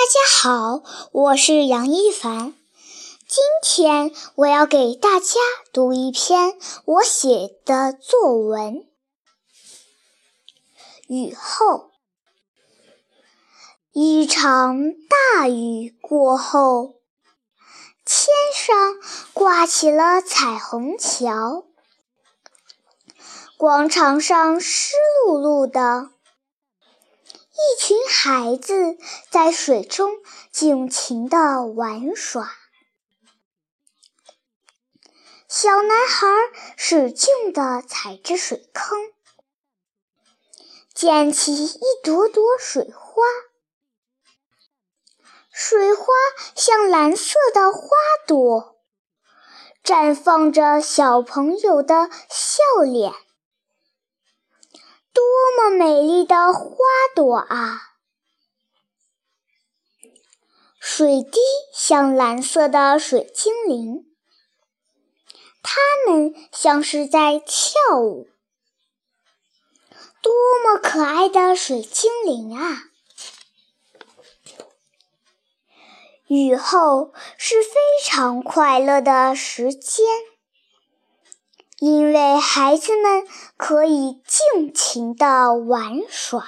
大家好，我是杨一凡。今天我要给大家读一篇我写的作文《雨后》。一场大雨过后，天上挂起了彩虹桥，广场上湿漉漉的。一群孩子在水中尽情地玩耍。小男孩使劲地踩着水坑，溅起一朵朵水花。水花像蓝色的花朵，绽放着小朋友的笑脸。多么美丽的花朵啊！水滴像蓝色的水精灵，它们像是在跳舞。多么可爱的水精灵啊！雨后是非常快乐的时间。因为孩子们可以尽情的玩耍。